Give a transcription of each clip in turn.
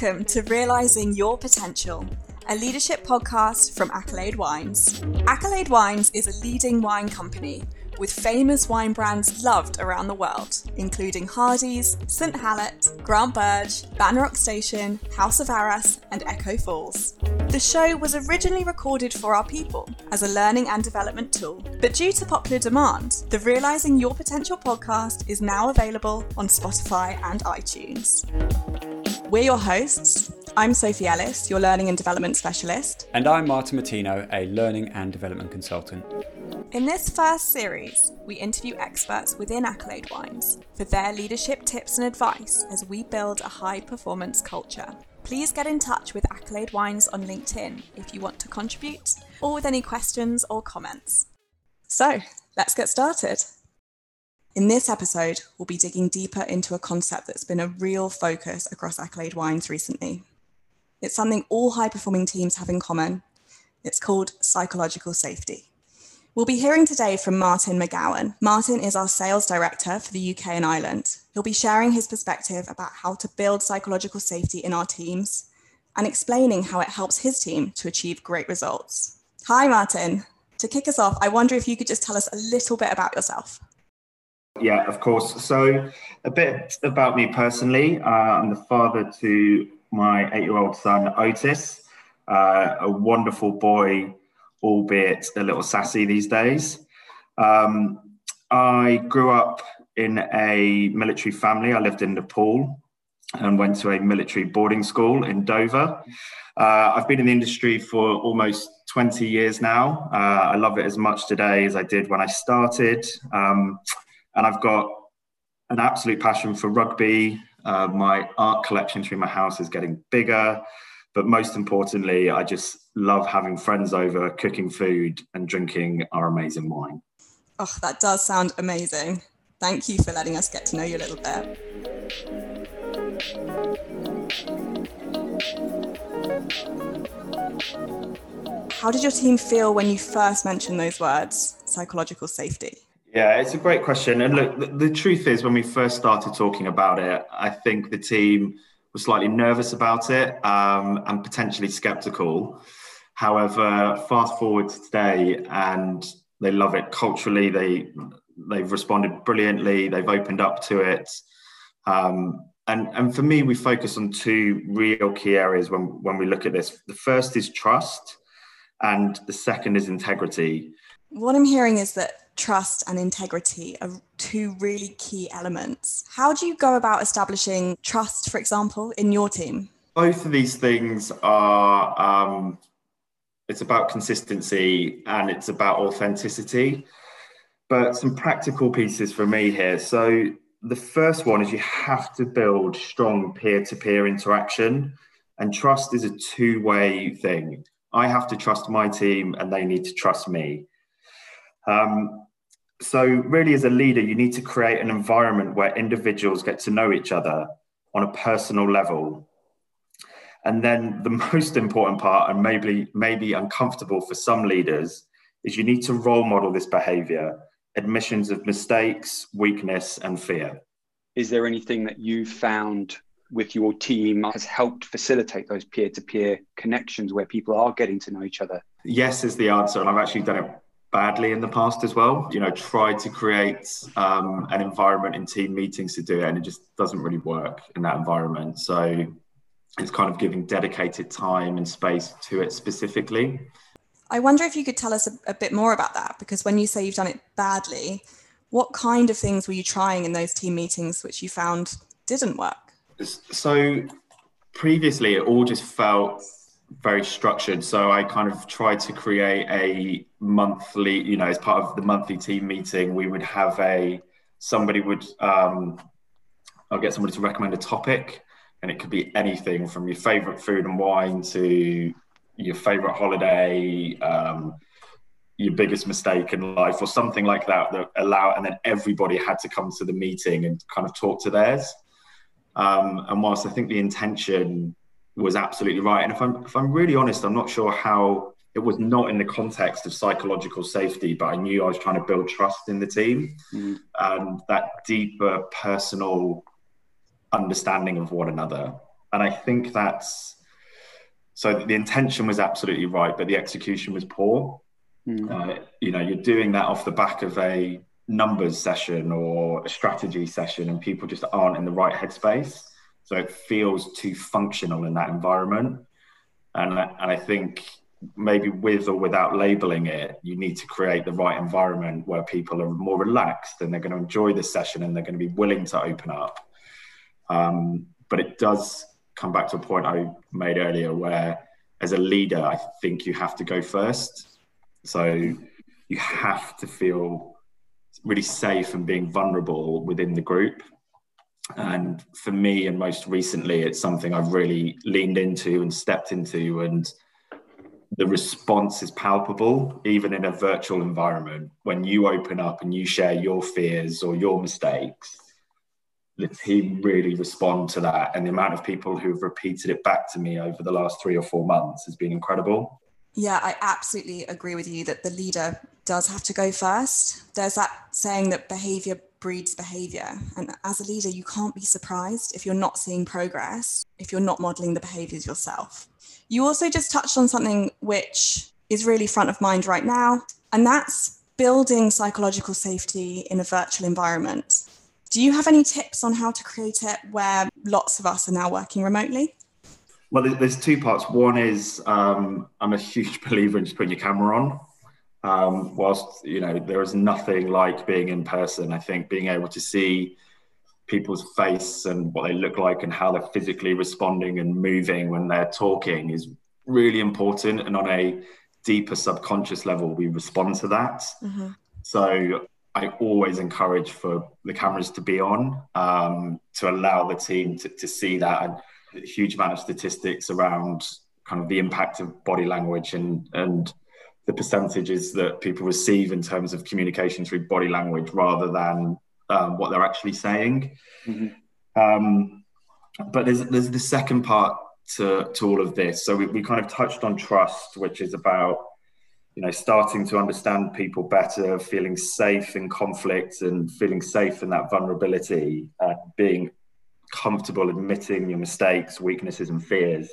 Welcome to Realising Your Potential, a leadership podcast from Accolade Wines. Accolade Wines is a leading wine company with famous wine brands loved around the world, including Hardy's, St. Hallett, Grant Burge, Banrock Station, House of Arras, and Echo Falls. The show was originally recorded for our people as a learning and development tool, but due to popular demand, the Realising Your Potential podcast is now available on Spotify and iTunes. We're your hosts. I'm Sophie Ellis, your Learning and Development Specialist. And I'm Martin Martino, a Learning and Development Consultant. In this first series, we interview experts within Accolade Wines for their leadership tips and advice as we build a high performance culture. Please get in touch with Accolade Wines on LinkedIn if you want to contribute or with any questions or comments. So, let's get started. In this episode, we'll be digging deeper into a concept that's been a real focus across Accolade Wines recently. It's something all high performing teams have in common. It's called psychological safety. We'll be hearing today from Martin McGowan. Martin is our sales director for the UK and Ireland. He'll be sharing his perspective about how to build psychological safety in our teams and explaining how it helps his team to achieve great results. Hi, Martin. To kick us off, I wonder if you could just tell us a little bit about yourself. Yeah, of course. So, a bit about me personally. Uh, I'm the father to my eight year old son, Otis, uh, a wonderful boy, albeit a little sassy these days. Um, I grew up in a military family. I lived in Nepal and went to a military boarding school in Dover. Uh, I've been in the industry for almost 20 years now. Uh, I love it as much today as I did when I started. Um, and I've got an absolute passion for rugby. Uh, my art collection through my house is getting bigger. But most importantly, I just love having friends over, cooking food, and drinking our amazing wine. Oh, that does sound amazing. Thank you for letting us get to know you a little bit. How did your team feel when you first mentioned those words, psychological safety? Yeah, it's a great question. And look, the, the, truth is, when we first started talking about it, I think the team was slightly nervous about it um, and potentially skeptical. However, fast forward to today, and they love it culturally. They they've responded brilliantly. They've opened up to it. Um, and, and for me, we focus on two real key areas when, when we look at this. The first is trust, and the second is integrity. What I'm hearing is that trust and integrity are two really key elements. How do you go about establishing trust, for example, in your team? Both of these things are um, it's about consistency and it's about authenticity. But some practical pieces for me here. So the first one is you have to build strong peer-to-peer interaction, and trust is a two-way thing. I have to trust my team, and they need to trust me. Um, so really as a leader you need to create an environment where individuals get to know each other on a personal level. And then the most important part and maybe maybe uncomfortable for some leaders is you need to role model this behavior admissions of mistakes weakness and fear. Is there anything that you found with your team has helped facilitate those peer-to-peer connections where people are getting to know each other? Yes is the answer and i've actually done it badly in the past as well. You know, tried to create um, an environment in team meetings to do it, and it just doesn't really work in that environment. So it's kind of giving dedicated time and space to it specifically. I wonder if you could tell us a, a bit more about that, because when you say you've done it badly, what kind of things were you trying in those team meetings which you found didn't work? So previously, it all just felt very structured. So I kind of tried to create a monthly, you know, as part of the monthly team meeting, we would have a somebody would um, I'll get somebody to recommend a topic, and it could be anything from your favorite food and wine to your favorite holiday, um, your biggest mistake in life, or something like that. That allow, and then everybody had to come to the meeting and kind of talk to theirs. Um, and whilst I think the intention was absolutely right. And if I'm if I'm really honest, I'm not sure how it was not in the context of psychological safety, but I knew I was trying to build trust in the team mm. and that deeper personal understanding of one another. and I think that's so the intention was absolutely right, but the execution was poor. Mm. Uh, you know, you're doing that off the back of a numbers session or a strategy session, and people just aren't in the right headspace. So it feels too functional in that environment. And, and I think maybe with or without labeling it, you need to create the right environment where people are more relaxed and they're going to enjoy the session and they're going to be willing to open up. Um, but it does come back to a point I made earlier where, as a leader, I think you have to go first. So you have to feel really safe and being vulnerable within the group. And for me, and most recently, it's something I've really leaned into and stepped into. And the response is palpable, even in a virtual environment. When you open up and you share your fears or your mistakes, the team really respond to that. And the amount of people who've repeated it back to me over the last three or four months has been incredible. Yeah, I absolutely agree with you that the leader does have to go first. There's that saying that behavior breeds behavior. And as a leader, you can't be surprised if you're not seeing progress, if you're not modeling the behaviors yourself. You also just touched on something which is really front of mind right now, and that's building psychological safety in a virtual environment. Do you have any tips on how to create it where lots of us are now working remotely? Well, there's two parts. One is um, I'm a huge believer in just putting your camera on. Um, whilst you know there is nothing like being in person, I think being able to see people's face and what they look like and how they're physically responding and moving when they're talking is really important. And on a deeper subconscious level, we respond to that. Mm-hmm. So I always encourage for the cameras to be on um, to allow the team to, to see that. And a huge amount of statistics around kind of the impact of body language and and the percentages that people receive in terms of communication through body language rather than um, what they're actually saying. Mm-hmm. Um, but there's there's the second part to to all of this. So we, we kind of touched on trust, which is about you know starting to understand people better feeling safe in conflict and feeling safe in that vulnerability uh, being comfortable admitting your mistakes weaknesses and fears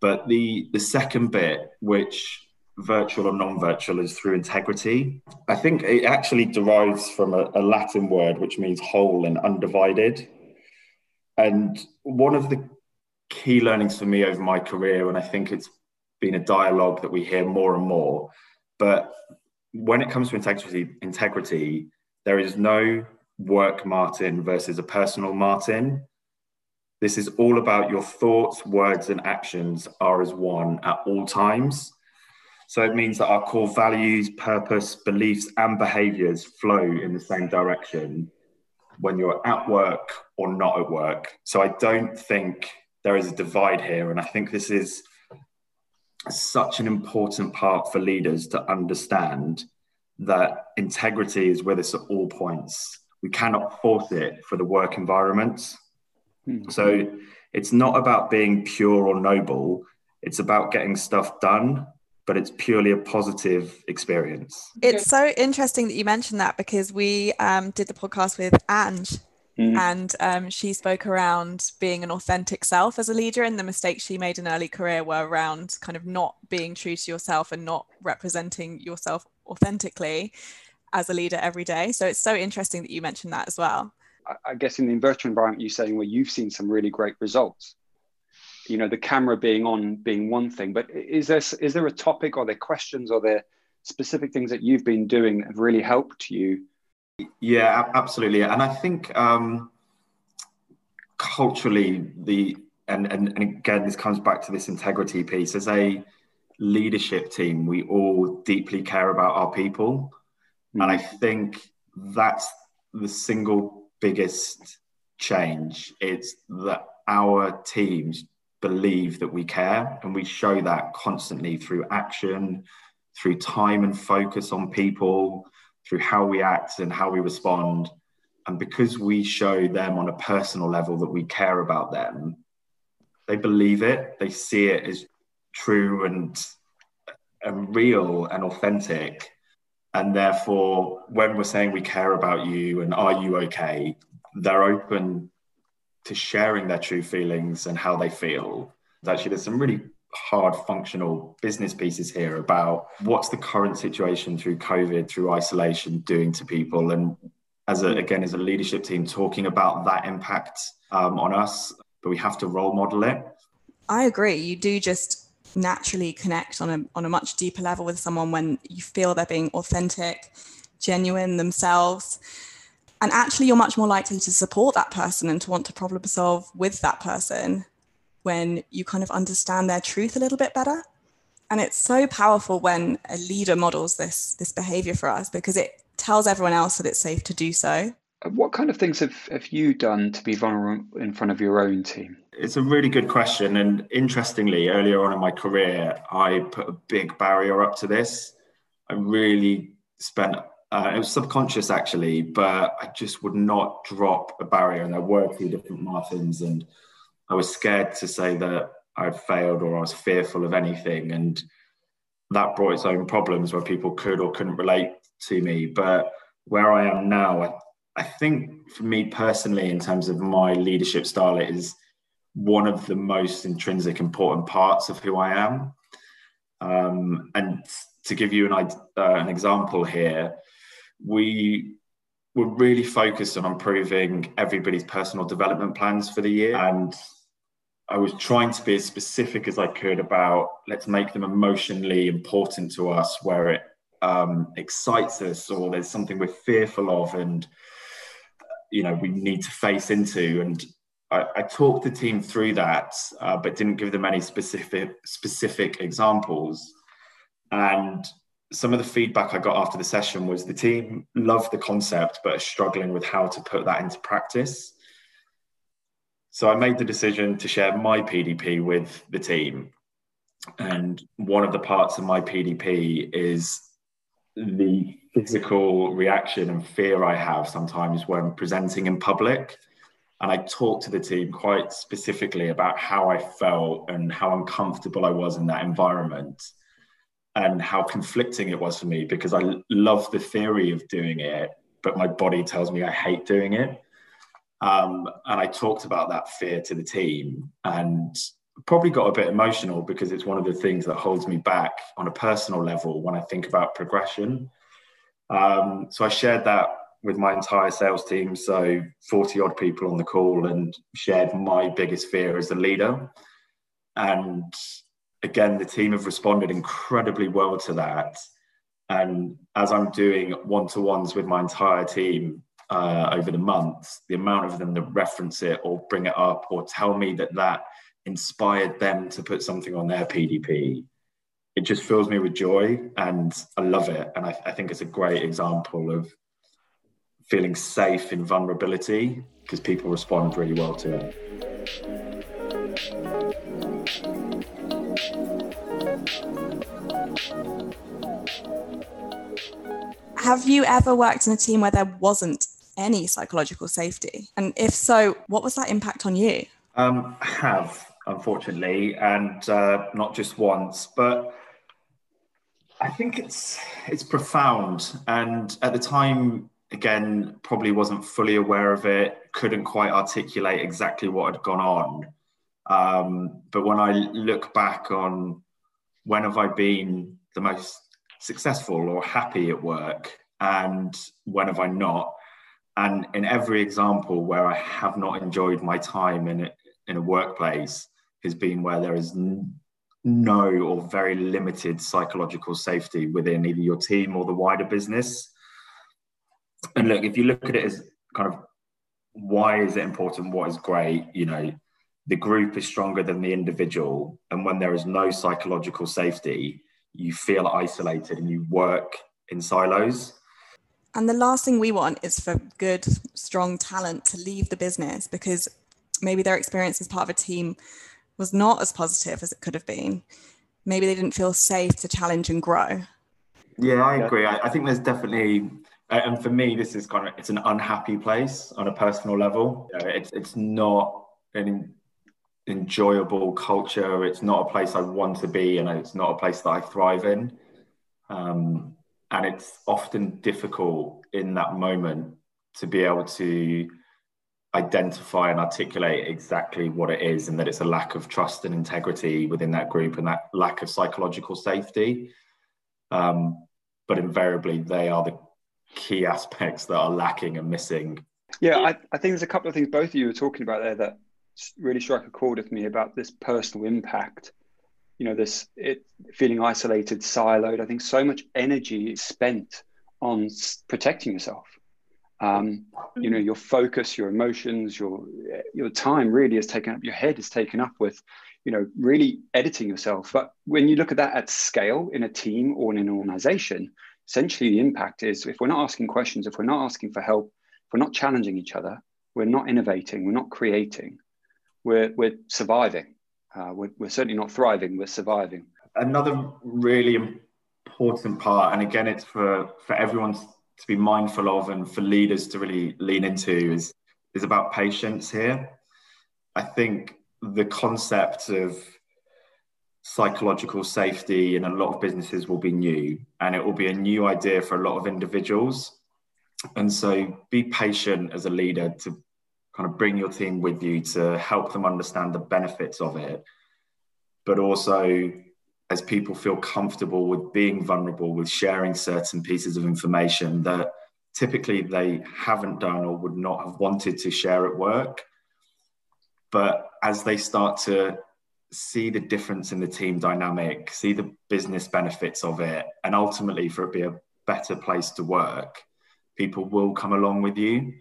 but the the second bit which virtual or non-virtual is through integrity i think it actually derives from a, a latin word which means whole and undivided and one of the key learnings for me over my career and i think it's been a dialogue that we hear more and more. But when it comes to integrity, integrity, there is no work Martin versus a personal Martin. This is all about your thoughts, words, and actions are as one at all times. So it means that our core values, purpose, beliefs, and behaviors flow in the same direction when you're at work or not at work. So I don't think there is a divide here. And I think this is such an important part for leaders to understand that integrity is with us at all points. We cannot force it for the work environment. Mm-hmm. So it's not about being pure or noble, it's about getting stuff done, but it's purely a positive experience. It's so interesting that you mentioned that because we um, did the podcast with Ange Mm. And um, she spoke around being an authentic self as a leader, and the mistakes she made in early career were around kind of not being true to yourself and not representing yourself authentically as a leader every day. So it's so interesting that you mentioned that as well. I guess in the virtual environment, you're saying where you've seen some really great results. You know, the camera being on being one thing, but is there is there a topic or there questions or there specific things that you've been doing that have really helped you yeah, absolutely. And I think um, culturally, the and, and and again, this comes back to this integrity piece. As a leadership team, we all deeply care about our people, mm. and I think that's the single biggest change. It's that our teams believe that we care, and we show that constantly through action, through time and focus on people through how we act and how we respond. And because we show them on a personal level that we care about them, they believe it, they see it as true and, and real and authentic. And therefore, when we're saying we care about you and are you okay, they're open to sharing their true feelings and how they feel. Actually, there's some really hard functional business pieces here about what's the current situation through COVID, through isolation, doing to people, and as a, again as a leadership team, talking about that impact um, on us. But we have to role model it. I agree. You do just naturally connect on a on a much deeper level with someone when you feel they're being authentic, genuine themselves. And actually, you're much more likely to support that person and to want to problem solve with that person when you kind of understand their truth a little bit better. And it's so powerful when a leader models this, this behavior for us because it tells everyone else that it's safe to do so. Uh, what kind of things have, have you done to be vulnerable in front of your own team? It's a really good question. And interestingly, earlier on in my career, I put a big barrier up to this. I really spent, uh, it was subconscious actually, but I just would not drop a barrier. And there were two different Martins. And I was scared to say that I'd failed or I was fearful of anything. And that brought its own problems where people could or couldn't relate to me. But where I am now, I, I think for me personally, in terms of my leadership style, it is one of the most intrinsic important parts of who I am. Um, and to give you an, uh, an example here, we were really focused on improving everybody's personal development plans for the year. And I was trying to be as specific as I could about let's make them emotionally important to us, where it um, excites us or there's something we're fearful of and you know we need to face into. And I, I talked the team through that, uh, but didn't give them any specific specific examples. And some of the feedback I got after the session was the team loved the concept, but are struggling with how to put that into practice. So I made the decision to share my PDP with the team. And one of the parts of my PDP is the physical reaction and fear I have sometimes when presenting in public. And I talked to the team quite specifically about how I felt and how uncomfortable I was in that environment and how conflicting it was for me because I love the theory of doing it, but my body tells me I hate doing it. Um, and I talked about that fear to the team and probably got a bit emotional because it's one of the things that holds me back on a personal level when I think about progression. Um, so I shared that with my entire sales team, so 40 odd people on the call, and shared my biggest fear as a leader. And again, the team have responded incredibly well to that. And as I'm doing one to ones with my entire team, uh, over the months, the amount of them that reference it or bring it up or tell me that that inspired them to put something on their PDP, it just fills me with joy and I love it. And I, I think it's a great example of feeling safe in vulnerability because people respond really well to it. Have you ever worked in a team where there wasn't any psychological safety? And if so, what was that impact on you? Um, have, unfortunately, and uh, not just once, but I think it's it's profound. And at the time, again, probably wasn't fully aware of it, couldn't quite articulate exactly what had gone on. Um, but when I look back on when have I been the most successful or happy at work, and when have I not? And in every example where I have not enjoyed my time in a, in a workplace has been where there is no or very limited psychological safety within either your team or the wider business. And look, if you look at it as kind of why is it important? What is great? You know, the group is stronger than the individual. And when there is no psychological safety, you feel isolated and you work in silos. And the last thing we want is for good, strong talent to leave the business because maybe their experience as part of a team was not as positive as it could have been. Maybe they didn't feel safe to challenge and grow. Yeah, I agree. I, I think there's definitely, uh, and for me, this is kind of it's an unhappy place on a personal level. Uh, it's it's not an enjoyable culture. It's not a place I want to be, and it's not a place that I thrive in. Um, and it's often difficult in that moment to be able to identify and articulate exactly what it is and that it's a lack of trust and integrity within that group and that lack of psychological safety. Um, but invariably, they are the key aspects that are lacking and missing. Yeah, I, I think there's a couple of things both of you were talking about there that really struck a chord with me about this personal impact. You know, this it, feeling isolated, siloed. I think so much energy is spent on protecting yourself um, you know your focus your emotions your your time really is taken up your head is taken up with you know really editing yourself but when you look at that at scale in a team or in an organization essentially the impact is if we're not asking questions if we're not asking for help if we're not challenging each other we're not innovating we're not creating we're we're surviving uh, we're, we're certainly not thriving we're surviving another really important part and again it's for for everyone to be mindful of and for leaders to really lean into is is about patience here. I think the concept of psychological safety in a lot of businesses will be new and it will be a new idea for a lot of individuals. And so be patient as a leader to kind of bring your team with you to help them understand the benefits of it, but also as people feel comfortable with being vulnerable, with sharing certain pieces of information that typically they haven't done or would not have wanted to share at work. But as they start to see the difference in the team dynamic, see the business benefits of it, and ultimately for it to be a better place to work, people will come along with you.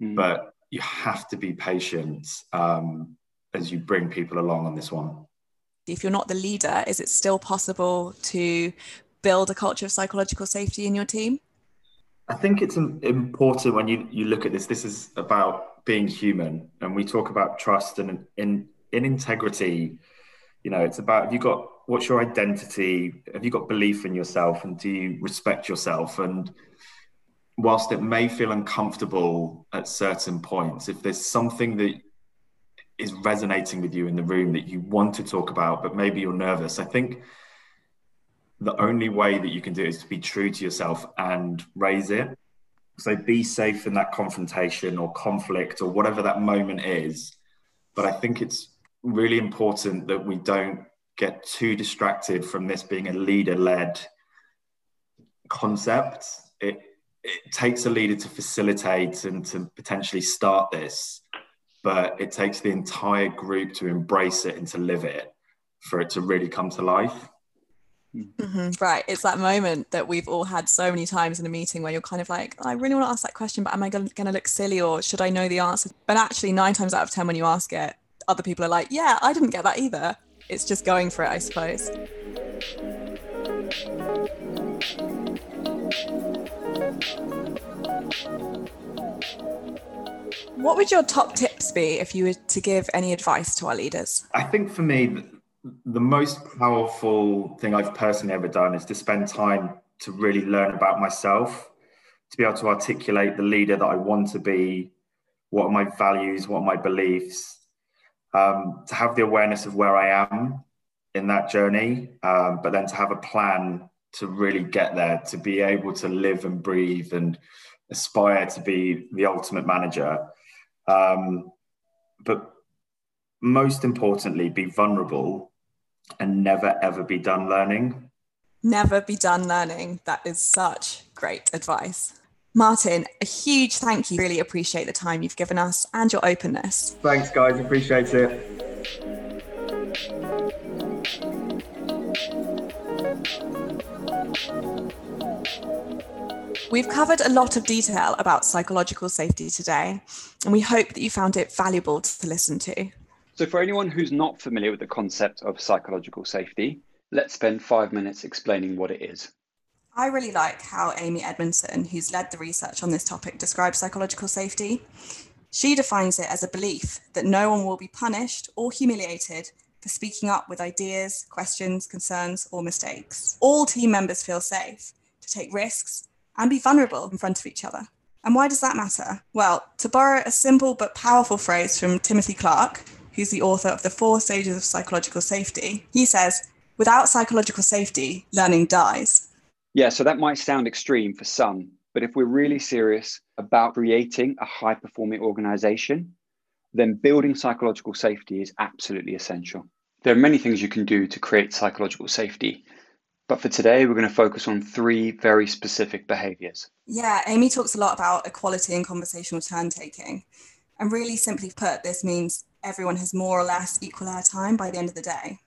Mm. But you have to be patient um, as you bring people along on this one if you're not the leader, is it still possible to build a culture of psychological safety in your team? I think it's important when you, you look at this. This is about being human, and we talk about trust and in in integrity. You know, it's about have you got what's your identity? Have you got belief in yourself, and do you respect yourself? And whilst it may feel uncomfortable at certain points, if there's something that is resonating with you in the room that you want to talk about, but maybe you're nervous. I think the only way that you can do it is to be true to yourself and raise it. So be safe in that confrontation or conflict or whatever that moment is. But I think it's really important that we don't get too distracted from this being a leader led concept. It, it takes a leader to facilitate and to potentially start this but it takes the entire group to embrace it and to live it for it to really come to life. Mm-hmm. Right. It's that moment that we've all had so many times in a meeting where you're kind of like, I really want to ask that question, but am I going to look silly or should I know the answer? But actually, nine times out of 10, when you ask it, other people are like, yeah, I didn't get that either. It's just going for it, I suppose. What would your top tips be if you were to give any advice to our leaders? I think for me, the most powerful thing I've personally ever done is to spend time to really learn about myself, to be able to articulate the leader that I want to be, what are my values, what are my beliefs, um, to have the awareness of where I am in that journey, um, but then to have a plan to really get there, to be able to live and breathe and aspire to be the ultimate manager. Um, but most importantly, be vulnerable and never ever be done learning. Never be done learning. That is such great advice. Martin, a huge thank you. Really appreciate the time you've given us and your openness. Thanks, guys. Appreciate it. We've covered a lot of detail about psychological safety today, and we hope that you found it valuable to listen to. So, for anyone who's not familiar with the concept of psychological safety, let's spend five minutes explaining what it is. I really like how Amy Edmondson, who's led the research on this topic, describes psychological safety. She defines it as a belief that no one will be punished or humiliated for speaking up with ideas, questions, concerns, or mistakes. All team members feel safe to take risks and be vulnerable in front of each other. And why does that matter? Well, to borrow a simple but powerful phrase from Timothy Clark, who's the author of The Four Stages of Psychological Safety, he says, without psychological safety, learning dies. Yeah, so that might sound extreme for some, But if we're really serious about creating a high performing organization, then building psychological safety is absolutely essential. There are many things you can do to create psychological safety, but for today, we're going to focus on three very specific behaviors. Yeah, Amy talks a lot about equality and conversational turn taking. And really simply put, this means everyone has more or less equal airtime by the end of the day.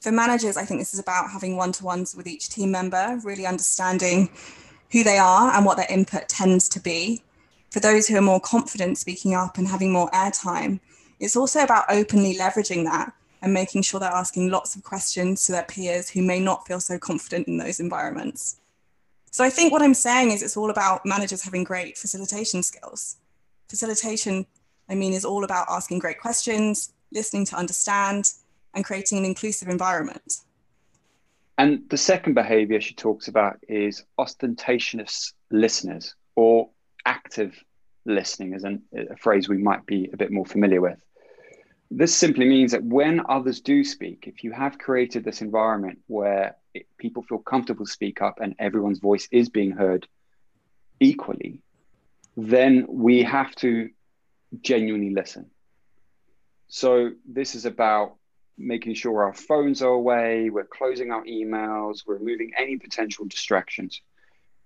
For managers, I think this is about having one to ones with each team member, really understanding who they are and what their input tends to be. For those who are more confident speaking up and having more airtime, it's also about openly leveraging that and making sure they're asking lots of questions to their peers who may not feel so confident in those environments. So I think what I'm saying is it's all about managers having great facilitation skills. Facilitation, I mean, is all about asking great questions, listening to understand, and creating an inclusive environment. And the second behavior she talks about is ostentatious listeners or active listening, is an, a phrase we might be a bit more familiar with. This simply means that when others do speak, if you have created this environment where it, people feel comfortable to speak up and everyone's voice is being heard equally, then we have to genuinely listen. So, this is about making sure our phones are away, we're closing our emails, we're removing any potential distractions.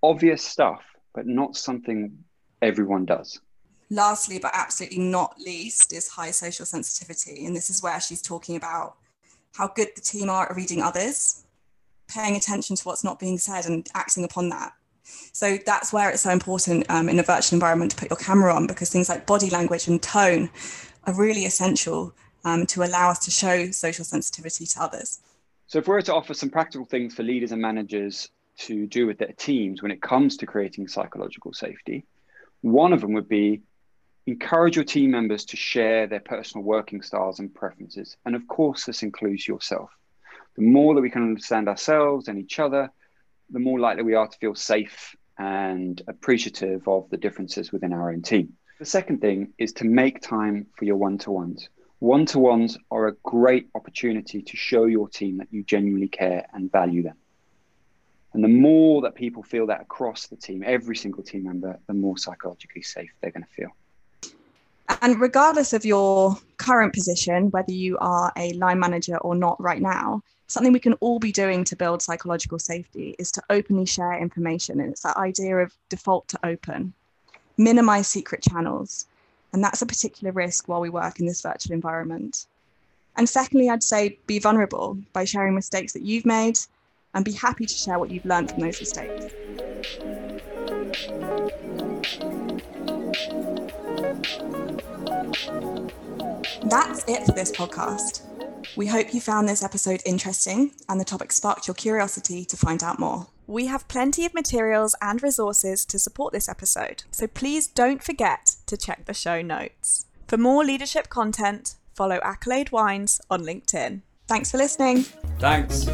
Obvious stuff, but not something everyone does lastly, but absolutely not least, is high social sensitivity. And this is where she's talking about how good the team are at reading others, paying attention to what's not being said and acting upon that. So that's where it's so important um, in a virtual environment to put your camera on because things like body language and tone are really essential um, to allow us to show social sensitivity to others. So, if we were to offer some practical things for leaders and managers to do with their teams when it comes to creating psychological safety, one of them would be Encourage your team members to share their personal working styles and preferences. And of course, this includes yourself. The more that we can understand ourselves and each other, the more likely we are to feel safe and appreciative of the differences within our own team. The second thing is to make time for your one to ones. One to ones are a great opportunity to show your team that you genuinely care and value them. And the more that people feel that across the team, every single team member, the more psychologically safe they're going to feel. And regardless of your current position, whether you are a line manager or not right now, something we can all be doing to build psychological safety is to openly share information. And it's that idea of default to open, minimize secret channels. And that's a particular risk while we work in this virtual environment. And secondly, I'd say be vulnerable by sharing mistakes that you've made and be happy to share what you've learned from those mistakes. That's it for this podcast. We hope you found this episode interesting and the topic sparked your curiosity to find out more. We have plenty of materials and resources to support this episode, so please don't forget to check the show notes. For more leadership content, follow Accolade Wines on LinkedIn. Thanks for listening. Thanks.